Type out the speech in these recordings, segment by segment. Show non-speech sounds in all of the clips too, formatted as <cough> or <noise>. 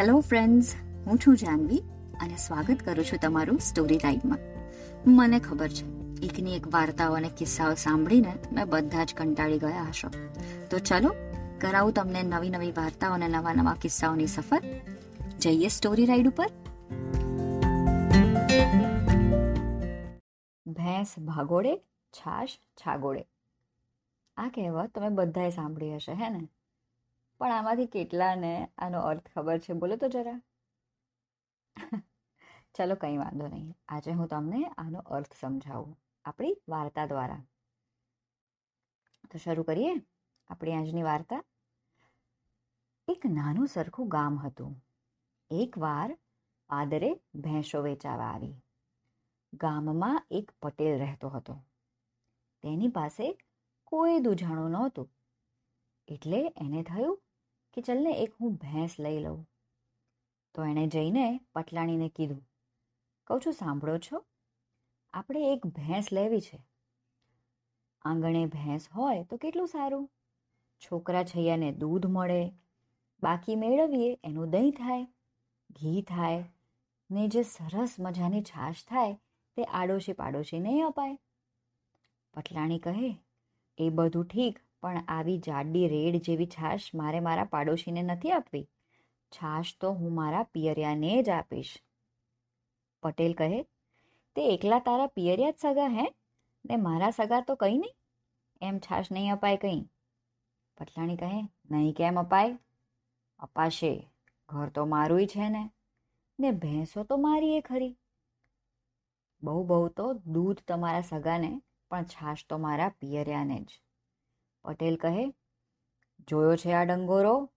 Hello friends હું છું જાનવી અને સ્વાગત કરું છું તમારું સ્ટોરી ટાઈમમાં મને ખબર છે એકની એક વાર્તાઓ અને કિસ્સાઓ સાંભળીને તમે બધા જ કંટાળી ગયા હશો. તો ચલો, કરાવું તમને નવી નવી વાર્તાઓ અને નવા નવા કિસ્સાઓની સફર. જઈએ સ્ટોરી રાઈડ ઉપર. ભેંસ ભાગોડે છાશ છાગોડે આ કહેવત તમે બધાએ સાંભળી હશે, હે ને? પણ આમાંથી કેટલાને આનો અર્થ ખબર છે? બોલો તો જરા. <laughs> ચલો, કંઈ વાંધો નહીં. આજે હું તમને આનો અર્થ સમજાવું. આપણી વાર્તા દ્વારા. તો શરૂ કરીએ? આપણી આજની વાર્તા? એક નાનું સરખું ગામ હતું. એકવાર પાદરે ભેંસો વેચાવા આવી. ગામમાં એક પટેલ રહેતો હતો. તેની પાસે કોઈ દુજાણું નહોતું. એટલે એને થયું કે ચલને એક હું ભેંસ લઈ લઉં. તો એણે જઈને પટલાણીને કીધું, કહું છું, સાંભળો છો? આપણે એક ભેંસ લેવી છે. આંગણે ભેંસ હોય તો કેટલું સારું? છોકરા છૈયાને દૂધ મળે, બાકી મેળવીએ એનું દહીં થાય, ઘી થાય, ને જે સરસ મજાની છાશ થાય તે આડોશી પાડોશીને અપાય. પટલાણી કહે, એ બધું ઠીક પણ આવી જાડી રેડ જેવી છાશ મારે મારા પાડોશીને નથી આપવી. છાશ તો હું મારા પિયરિયાને જ આપીશ. પટેલ કહે, તે એકલા તારા પિયરિયા જ સગા હે? ને મારા સગા તો કંઈ નહીં? એમ છાશ નહીં અપાય કંઈ? પટલાણી કહે, નહીં કેમ અપાય? અપાશે. ઘર તો મારુંય છે ને. ને ભેંસો તો મારી એ ખરી. બહુ બહુ તો દૂધ તમારા સગાને, પણ છાશ તો મારા પિયરિયાને જ. પટેલ કહે, જોયો છે આ ડંગોરો?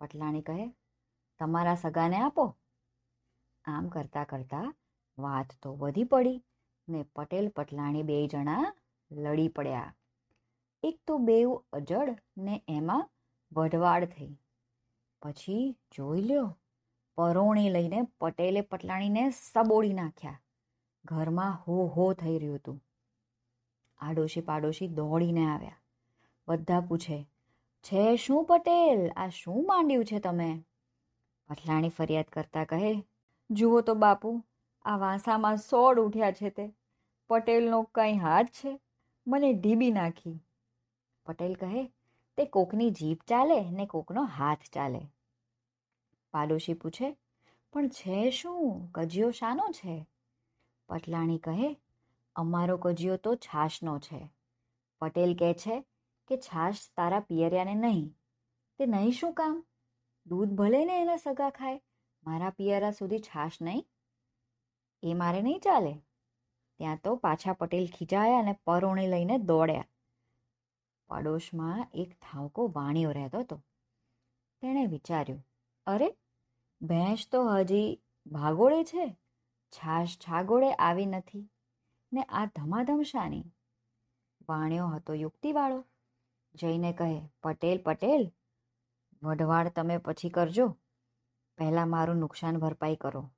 પટલાણી કહે, તમારા સગાને આપો. આમ કરતાં કરતાં વાત તો વધી પડી ને પટેલ પટલાણી બે જણા લડી પડ્યા. એક તો બેઉ અજડ ને એમાં વઢવાડ થઈ. પછી જોઈ લ્યો, પરોણી લઈને પટેલે પટલાણીને સબોડી નાખ્યા. ઘરમાં હો હો થઈ રહ્યું હતું. આડોશી પાડોશી દોડીને આવ્યા. બધા પૂછે, છે શું પટેલ? આ શું માંડ્યું છે તમે? પટલાણી ફરિયાદ કરતા કહે, જુઓ તો બાપુ, આ વાંસામાં સોડ ઉઠ્યા છે તે. પટેલનો કંઈ હાથ છે? મને ઢીબી નાખી. પટેલ કહે, તે કોકની જીભ ચાલે ને કોકનો હાથ ચાલે. પાડોશી પૂછે, પણ છે શું? કજિયો શાનો છે? પટલાણી કહે, અમારો કજિયો તો છાશનો છે. પટેલ કહે છે કે છાશ તારા પિયરિયાને નહીં? તે નહીં શું કામ? દૂધ ભલે ને એના સગા ખાય, મારા પિયરા સુધી છાશ નહીં? એ મારે નહીં ચાલે. ત્યાં તો પાછા પટેલ ખીચાયા અને પરોણી લઈને દોડ્યા. પડોશમાં એક થાવકો વાણિયો રહેતો હતો. તેણે વિચાર્યું, અરે, ભેંસ તો હજી ભાગોળે છે. છાશ છાગોળે આવી નથી. ને આ ધમાધમ શાની. વાણ્યો હતો યુક્તિવાળો. જઈને કહે, પટેલ પટેલ વઢવાડ તમે પછી કરજો. પહેલાં મારું નુકસાન ભરપાઈ કરો.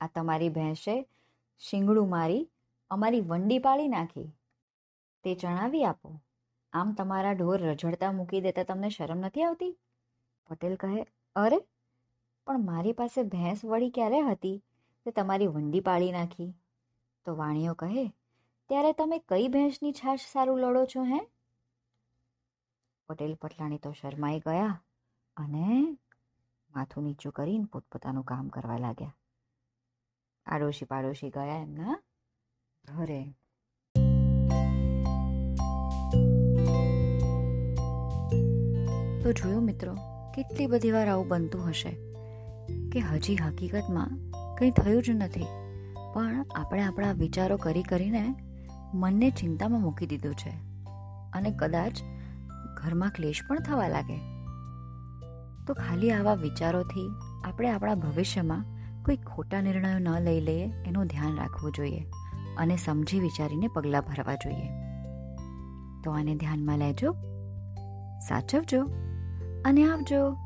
આ તમારી ભેંસે શિંગડું મારી, અમારી વંડી પાળી નાખી. તે જણાવી આપો. આમ તમારા ઢોર રઝળતા મૂકી દેતા તમને શરમ નથી આવતી? પટેલ કહે, અરે, પણ મારી પાસે ભેંસ વળી ક્યારે હતી? તે તમારી વંડી પાળી નાખી. તો વાણીઓ કહે, ત્યારે તમે કઈ ભેંસની છાશ સારું લડો છો, હે? પટેલ પટલાણી તો શરમાઈ ગયા અને માથું નીચું કરીને પોતપોતાનું કામ કરવા લાગ્યા. આડોશી પાડોશી ગયા એમના ઘરે. તો જોયું મિત્રો, કેટલી બધી વાર આવું બનતું હશે કે હજી હકીકતમાં કંઈ થયું જ નથી, પણ આપણે આપણા વિચારો કરી કરીને મનને ચિંતામાં મૂકી દીધું છે. અને કદાચ ઘરમાં ક્લેશ પણ થવા લાગે. તો ખાલી આવા વિચારોથી આપણે આપણા ભવિષ્યમાં કોઈ ખોટા નિર્ણયો ન લઈ લઈએ એનું ધ્યાન રાખવું જોઈએ અને સમજી વિચારીને પગલાં ભરવા જોઈએ. તો આને ધ્યાનમાં લેજો, સાચવજો અને આવજો.